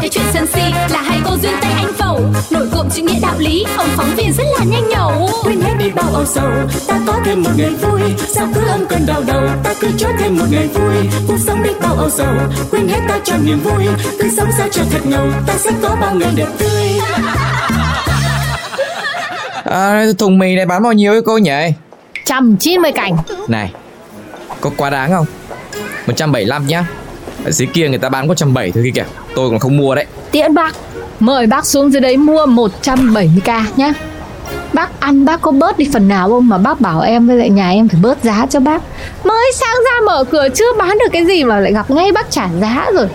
Cái chuyện sân si là hai cô duyên tay anh phẩu. Nổi cộm chữ nghĩa đạo lý, ông phóng viên rất là nhanh nhẩu. Quên hết đi bao âu sầu ta có thêm một ngày vui. Sao cứ âm cơn đau đầu ta cứ cho thêm một ngày vui. Cuộc sống đi bao âu sầu quên hết ta cho niềm vui. Cứ sống sao cho thật ngầu ta sẽ có bao ngày đẹp tươi. À, thùng mì này bán bao nhiêu ấy cô nhỉ? Trăm chín mươi cành. Này, có quá đáng không? 175 nhá ở dưới kia người ta bán có 170 thôi kìa Tôi còn không mua đấy. Tiễn bác Mời bác xuống dưới đấy mua 170k nhá. Bác ăn bác có bớt đi phần nào không Mà bác bảo em với lại nhà em phải bớt giá cho bác? Mới sang ra mở cửa chưa bán được cái gì Mà lại gặp ngay bác trả giá rồi.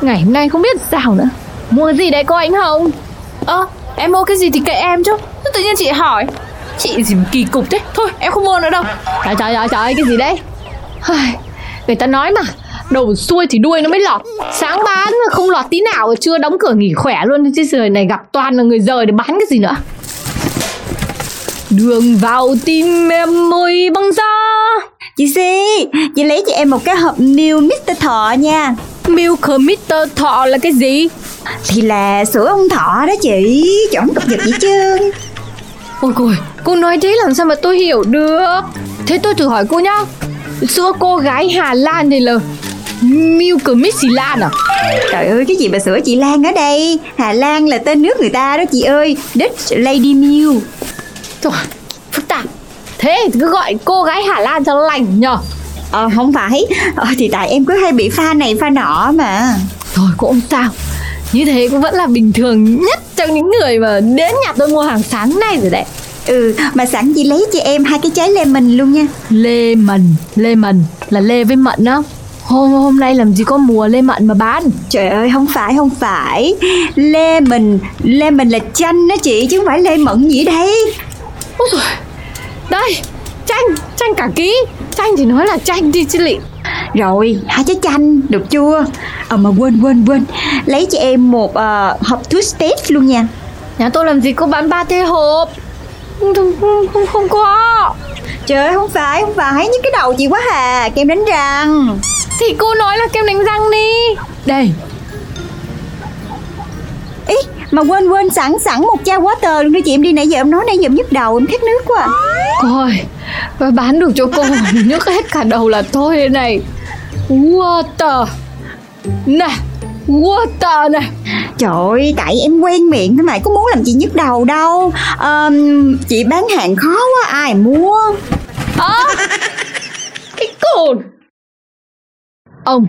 Ngày hôm nay không biết sao nữa. Mua gì đấy cô anh Hồng? Ơ, em mua cái gì thì kệ em chứ. Tự nhiên chị hỏi. Chị gì mà kỳ cục thế? Thôi em không mua nữa đâu. Trời trời trời trời cái gì đấy? Người ta nói mà. Đầu xuôi thì đuôi nó mới lọt Sáng bán mà không lọt tí nào Chưa đóng cửa nghỉ khỏe luôn Chứ trời này gặp toàn là người rời để bán cái gì nữa Đường vào tim em môi băng da Chị Si, chị lấy cho em một cái hộp New Mr. Thọ nha Milk Mr. Thọ là cái gì? Thì là sữa ông Thọ đó chị Chẳng cập nhật gì chứ Ôi cô cô nói thế làm sao mà tôi hiểu được Thế tôi thử hỏi cô nhá Sữa cô gái Hà Lan này là Milk Missy Lan à? Trời ơi cái gì mà sữa chị Lan ở đây? Hà Lan là tên nước người ta đó chị ơi. Dutch Lady Milk Thôi, phức tạp. Thế cứ gọi cô gái Hà Lan cho lành nhờ. Ờ không phải. Ờ, Thì tại em cứ hay bị pha này pha nọ mà. Thôi cũng không sao Như thế cũng vẫn là bình thường nhất trong những người mà đến nhà tôi mua hàng sáng nay rồi đấy. Ừ mà sẵn chị lấy cho em hai cái trái lemon luôn nha. Lê mần là lê với mận đó Hôm hôm nay làm gì có mùa lê mận mà bán. Trời ơi không phải không phải. Lemon Lemon là chanh đó chị chứ không phải lê mận gì đây. Ôi rồi Đây Chanh Chanh cả ký. Chanh thì nói là chanh đi chứ lị. Rồi hai trái chanh được chưa? Ờ mà quên quên quên. Lấy cho em một uh, hộp toothpaste luôn nha. Nhà tôi làm gì có bán ba thế hộp? Không, không, không, không có Trời ơi không phải không phải. Nhức cái đầu chị quá hà. Kem đánh răng. Thì cô nói là kem đánh răng đi. Đây. Ý mà quên quên sẵn sẵn một chai water luôn đi chị. Em đi nãy giờ em nói nãy giờ em nhức đầu em khát nước quá. À. Coi Và bán được cho cô Nhức hết cả đầu là thôi đây này. Water. Này Water này. Trời ơi tại em quen miệng thôi mà có muốn làm chị nhức đầu đâu. Um, Chị bán hàng khó quá ai mua à, Cái cồn Ông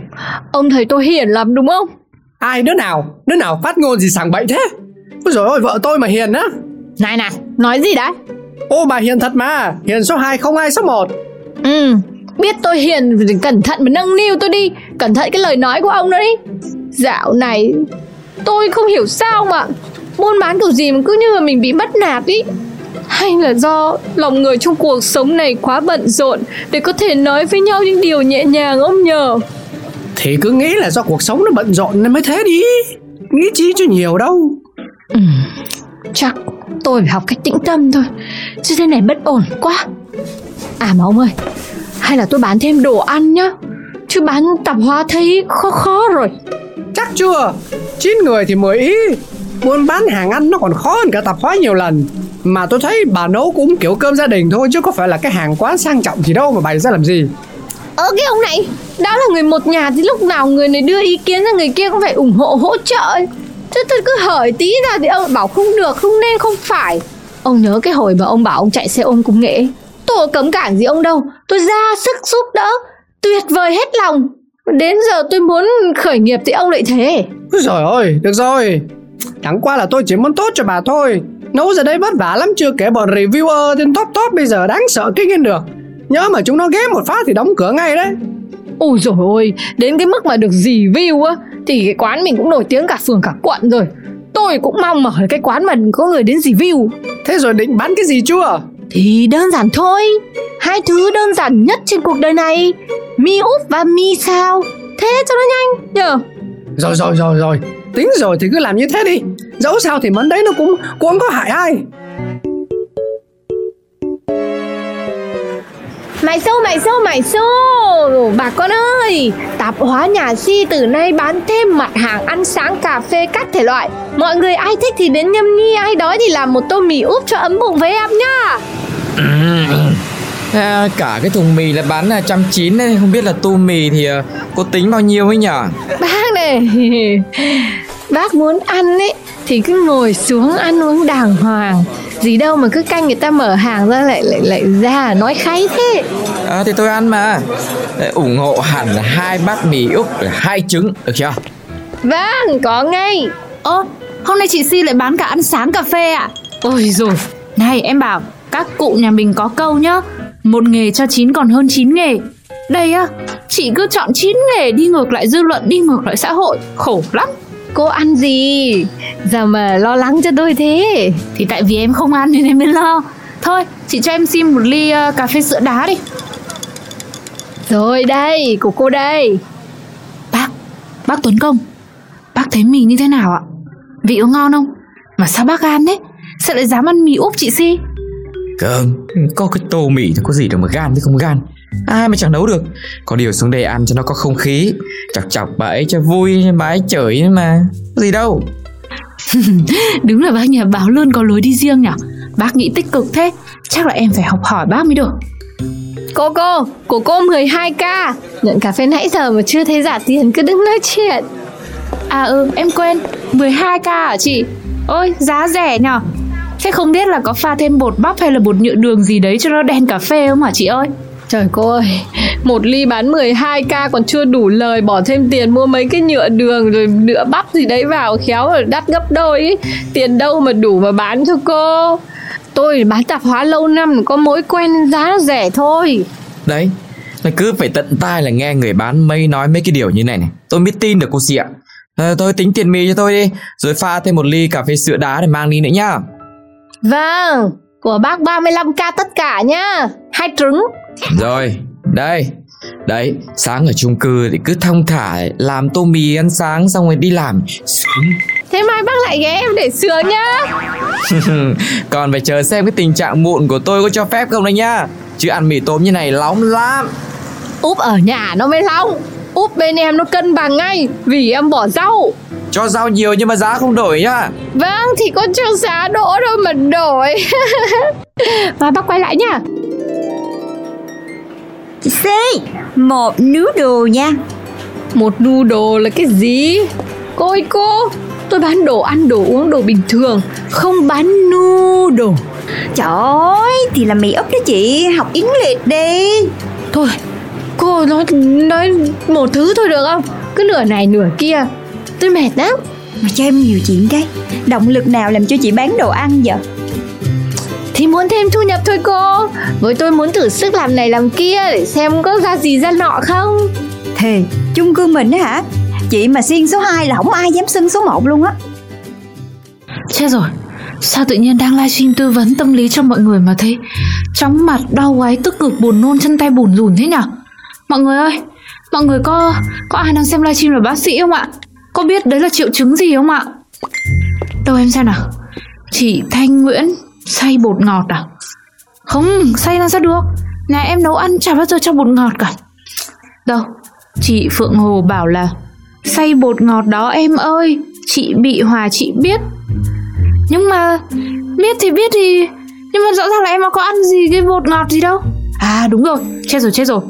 Ông thấy tôi hiền lắm đúng không? Ai đứa nào? Đứa nào phát ngôn gì sảng bậy thế? Ôi dồi ôi vợ tôi mà hiền á. Này này Nói gì đấy? Ô bà hiền thật mà. Hiền số 2 không ai số 1 Ừ Biết tôi hiền thì cẩn thận mà nâng niu tôi đi. Cẩn thận cái lời nói của ông đó đi. Dạo này Tôi không hiểu sao mà Buôn bán kiểu gì mà cứ như là mình bị bắt nạt ý. Hay là do lòng người trong cuộc sống này quá bận rộn Để có thể nói với nhau những điều nhẹ nhàng ông nhờ Thì cứ nghĩ là do cuộc sống nó bận rộn nên mới thế đi. Nghĩ chi cho nhiều đâu. Ừ, Chắc tôi phải học cách tĩnh tâm thôi Chứ thế này bất ổn quá. À mà ông ơi Hay là tôi bán thêm đồ ăn nhá Chứ bán tạp hóa thấy khó khó rồi. Chắc chưa? 9 người thì 10 ý. Buôn bán hàng ăn nó còn khó hơn cả tạp hóa nhiều lần. Mà tôi thấy bà nấu cũng kiểu cơm gia đình thôi Chứ có phải là cái hàng quán sang trọng gì đâu mà bày ra làm gì Ơ cái ông này Đã là người một nhà thì lúc nào người này đưa ý kiến ra người kia cũng phải ủng hộ hỗ trợ Chứ tôi cứ hỏi tí ra thì ông bảo không được không nên không phải. Ông nhớ cái hồi mà ông bảo ông chạy xe ôm công nghệ Tôi có cấm cản gì ông đâu Tôi ra sức giúp đỡ Tuyệt vời hết lòng. Đến giờ tôi muốn khởi nghiệp thì ông lại thế. Rồi ơi, được rồi. Chẳng qua là tôi chỉ muốn tốt cho bà thôi. Nấu giờ đây vất vả lắm chưa kể bọn reviewer trên top top bây giờ đáng sợ kinh lên được. Nhớ mà chúng nó ghé một phát thì đóng cửa ngay đấy. Ôi dồi ôi, đến cái mức mà được review á Thì cái quán mình cũng nổi tiếng cả phường cả quận rồi. Tôi cũng mong mở cái quán mà có người đến review Thế rồi định bán cái gì chưa? Thì đơn giản thôi Hai thứ đơn giản nhất trên cuộc đời này Mi úp và mi sao. Thế cho nó nhanh nhờ. Rồi rồi rồi rồi. Tính rồi thì cứ làm như thế đi. Dẫu sao thì món đấy nó cũng cũng không có hại ai Mày xô mày xô mày xô. Bà con ơi Tạp hóa nhà si từ nay bán thêm mặt hàng ăn sáng cà phê các thể loại. Mọi người ai thích thì đến nhâm nhi Ai đói thì làm một tô mì úp cho ấm bụng với em nhá. À, Cả cái thùng mì là bán là trăm chín đấy Không biết là tô mì thì à, cô tính bao nhiêu ấy nhở Bác này Bác muốn ăn ấy Thì cứ ngồi xuống ăn uống đàng hoàng Gì đâu mà cứ canh người ta mở hàng ra lại lại lại ra nói kháy thế. À, Thì tôi ăn mà. Đấy, ủng hộ hẳn là hai bát mì úp là hai trứng được chưa? Vâng có ngay. Ơ, hôm nay chị Si lại bán cả ăn sáng cà phê à? Ôi rồi, này em bảo các cụ nhà mình có câu nhá Một nghề cho chín còn hơn chín nghề. Đây á, chị cứ chọn chín nghề đi ngược lại dư luận, đi ngược lại xã hội. Khổ lắm Cô ăn gì Giờ mà lo lắng cho tôi thế Thì tại vì em không ăn nên em mới lo Thôi, chị cho em xin một ly uh, cà phê sữa đá đi Rồi đây, của cô đây Bác, bác Tuấn Công Bác thấy mì như thế nào ạ? Vị có ngon không? Mà sao bác gan đấy? Sao lại dám ăn mì úp chị Si? Cơm Có cái tô mì thì có gì đâu mà gan chứ không gan Ai mà chẳng nấu được. Có điều xuống đây ăn cho nó có không khí. Chọc chọc bà ấy cho vui Bà ấy chửi mà. Có gì đâu. Đúng là bác nhà báo luôn có lối đi riêng nhỉ? Bác nghĩ tích cực thế. Chắc là em phải học hỏi bác mới được. Cô cô, của cô 12k Nhận cà phê nãy giờ mà chưa thấy giả tiền cứ đứng nói chuyện. À ừ em quên. 12k hả chị? Ôi giá rẻ nhở Thế không biết là có pha thêm bột bắp hay là bột nhựa đường gì đấy cho nó đen cà phê không hả chị ơi Trời cô ơi, một ly bán 12k còn chưa đủ lời Bỏ thêm tiền mua mấy cái nhựa đường rồi nhựa bắp gì đấy vào Khéo là đắt gấp đôi ý. Tiền đâu mà đủ mà bán cho cô. Tôi bán tạp hóa lâu năm có mối quen giá nó rẻ thôi. Đấy Là cứ phải tận tai là nghe người bán mây nói mấy cái điều như này này. Tôi mới tin được cô chị ạ. À, Tôi tính tiền mì cho tôi đi Rồi pha thêm một ly cà phê sữa đá để mang đi nữa nhá. Vâng, của bác 35k tất cả nhá. Hai trứng Rồi, đây. Đấy, sáng ở chung cư thì cứ thong thả Làm tô mì ăn sáng xong rồi đi làm. Thế mai bác lại ghé em để sửa nhá. Còn phải chờ xem cái tình trạng mụn của tôi có cho phép không đấy nhá. Chứ ăn mì tôm như này nóng lắm. Úp ở nhà nó mới long Úp bên em nó cân bằng ngay Vì em bỏ rau. Cho rau nhiều nhưng mà giá không đổi nhá. Vâng thì có cho giá đỗ thôi mà đổi. Và bác quay lại nhá Chị Si Một noodle nha. Một noodle là cái gì? Cô ơi cô Tôi bán đồ ăn đồ uống đồ bình thường Không bán noodle. Trời ơi Thì là mì úp đó chị. Học Yến Liệt đi. Thôi Cô nói nói một thứ thôi được không? Cứ nửa này nửa kia. Tôi mệt lắm. Mà cho em nhiều chuyện cái. Động lực nào làm cho chị bán đồ ăn vậy Thì muốn thêm thu nhập thôi cô. Với tôi muốn thử sức làm này làm kia Để xem có ra gì ra nọ không? Thề chung cư mình á hả? Chị mà xiên số 2 là không ai dám xưng số 1 luôn á. Chết rồi. Sao tự nhiên đang livestream tư vấn tâm lý cho mọi người mà thấy Chóng mặt, đau gáy, tức cực, buồn nôn, chân tay bùn rùn thế nhở? Mọi người ơi Mọi người có có ai đang xem livestream là bác sĩ không ạ? Có biết đấy là triệu chứng gì không ạ? Đâu em xem nào. Chị Thanh Nguyễn Xay bột ngọt à? Không, xay làm sao được? Nhà em nấu ăn chả bao giờ cho bột ngọt cả. Đâu Chị Phượng Hồ bảo là Xay bột ngọt đó em ơi Chị bị hòa chị biết. Nhưng mà Biết thì biết thì Nhưng mà rõ ràng là em có ăn gì cái bột ngọt gì đâu. À đúng rồi Chết rồi chết rồi.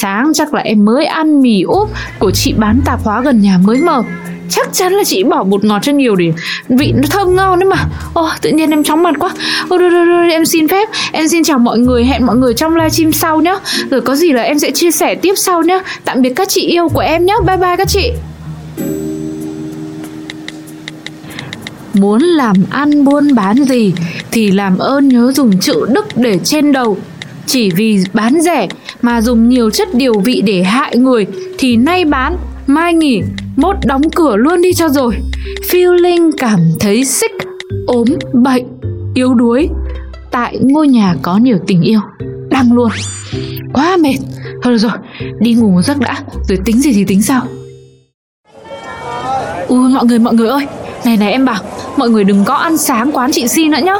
Sáng chắc là em mới ăn mì úp Của chị bán tạp hóa gần nhà mới mở. Chắc chắn là chị bỏ bột ngọt cho nhiều để vị nó thơm ngon đấy mà. Ồ tự nhiên em chóng mặt quá. Ồ rồi, rồi, rồi, em xin phép. Em xin chào mọi người. Hẹn mọi người trong livestream sau nhé Rồi có gì là em sẽ chia sẻ tiếp sau nhé Tạm biệt các chị yêu của em nhé Bye bye các chị. Muốn làm ăn buôn bán gì Thì làm ơn nhớ dùng chữ đức để trên đầu. Chỉ vì bán rẻ Mà dùng nhiều chất điều vị để hại người Thì nay bán. Mai nghỉ, Mốt đóng cửa luôn đi cho rồi. Feeling cảm thấy sick ốm, bệnh, yếu đuối. Tại ngôi nhà có nhiều tình yêu. Đang luôn. Quá mệt. Thôi được rồi, đi ngủ một giấc đã. Rồi tính gì thì tính sau. Ui, mọi người mọi người ơi. Này này, em bảo, mọi người đừng có ăn sáng quán chị Si nữa nhá.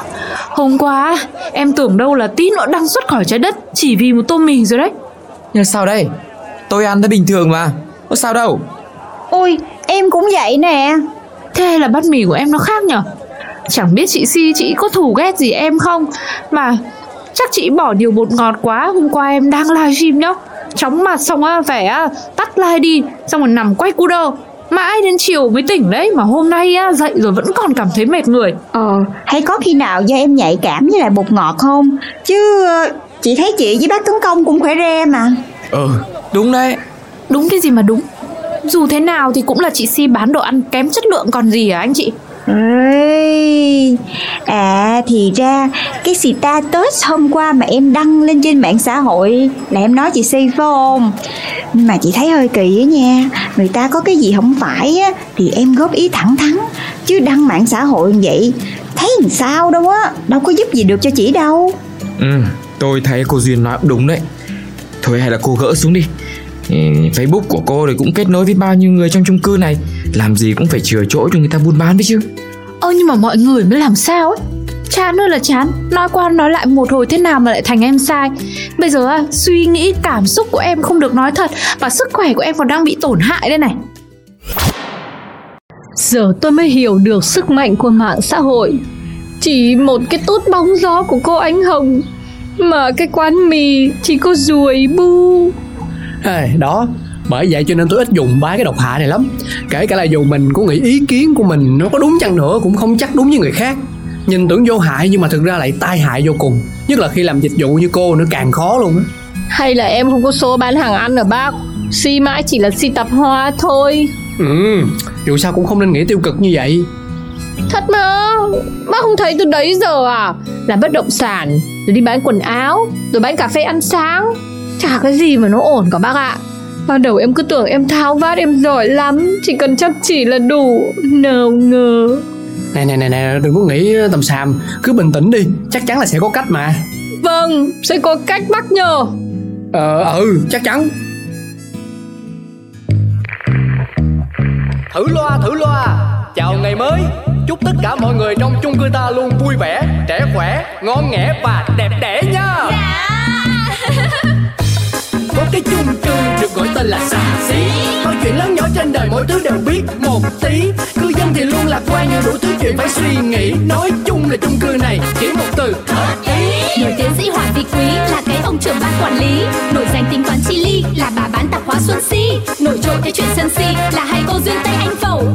Hôm qua, em tưởng đâu là tí nữa đang xuất khỏi trái đất Chỉ vì một tô mì rồi đấy. Nhưng sao đây? Tôi ăn thấy bình thường mà. Có sao đâu? Ôi em cũng vậy nè. Thế là bát mì của em nó khác nhở? Chẳng biết chị Si chị có thù ghét gì em không? Mà chắc chị bỏ nhiều bột ngọt quá Hôm qua em đang livestream nhá. Chóng mặt xong á phải á tắt live đi Xong rồi nằm quay cu đơ. Mãi đến chiều mới tỉnh đấy Mà hôm nay á dậy rồi vẫn còn cảm thấy mệt người. Ờ hay có khi nào do em nhạy cảm với lại bột ngọt không? Chứ ờ, chị thấy chị với bác Tuấn Công cũng khỏe re mà. Ừ đúng đấy Đúng cái gì mà đúng? Dù thế nào thì cũng là chị Si bán đồ ăn kém chất lượng còn gì à anh chị? Ê, à thì ra cái status hôm qua mà em đăng lên trên mạng xã hội là em nói chị Si phải không? Mà chị thấy hơi kỳ á nha Người ta có cái gì không phải á Thì em góp ý thẳng thắn. Chứ đăng mạng xã hội như vậy Thấy làm sao đâu á Đâu có giúp gì được cho chị đâu. Ừ tôi thấy cô Duyên nói đúng đấy. Thôi hay là cô gỡ xuống đi Facebook của cô thì cũng kết nối với bao nhiêu người trong chung cư này. Làm gì cũng phải chừa chỗ cho người ta buôn bán đấy chứ. Ơ nhưng mà mọi người mới làm sao ấy? Chán ơi là chán. Nói qua nói lại một hồi thế nào mà lại thành em sai. Bây giờ suy nghĩ cảm xúc của em không được nói thật Và sức khỏe của em còn đang bị tổn hại đây này. Giờ tôi mới hiểu được sức mạnh của mạng xã hội. Chỉ một cái tốt bóng gió của cô Ánh Hồng Mà cái quán mì chỉ có ruồi bu Ê, đó. Bởi vậy cho nên tôi ít dùng ba cái độc hại này lắm. Kể cả là dù mình có nghĩ ý kiến của mình nó có đúng chăng nữa cũng không chắc đúng với người khác. Nhìn tưởng vô hại nhưng mà thực ra lại tai hại vô cùng. Nhất là khi làm dịch vụ như cô nữa càng khó luôn á. Hay là em không có số bán hàng ăn ở bác. Si mãi chỉ là si tạp hoa thôi. Ừ dù sao cũng không nên nghĩ tiêu cực như vậy. Thật mà Bác không thấy từ đấy giờ à? Làm bất động sản Rồi đi bán quần áo Rồi bán cà phê ăn sáng Chả cái gì mà nó ổn cả bác ạ. Ban đầu em cứ tưởng em tháo vát em giỏi lắm Chỉ cần chăm chỉ là đủ. Nào ngờ. Này này này này đừng có nghĩ tầm xàm. Cứ bình tĩnh đi chắc chắn là sẽ có cách mà. Vâng Sẽ có cách bác nhờ. Ờ ừ chắc chắn. Thử loa thử loa. Chào ngày mới. Chúc tất cả mọi người trong chung cư ta luôn vui vẻ trẻ khỏe ngon nghẻ và đẹp đẽ nha có cái chung cư được gọi tên là xà xí Mọi chuyện lớn nhỏ trên đời mỗi thứ đều biết một tí. Cư dân thì luôn lạc quan nhiều đủ thứ chuyện phải suy nghĩ. Nói chung là chung cư này chỉ một từ. Hợp ý. Nổi tiến sĩ Hoàng Vị Quý là cái ông trưởng ban quản lý. Nổi danh tính toán chi ly là bà bán tạp hóa Xuân Si. Nổi trội cái chuyện sân si là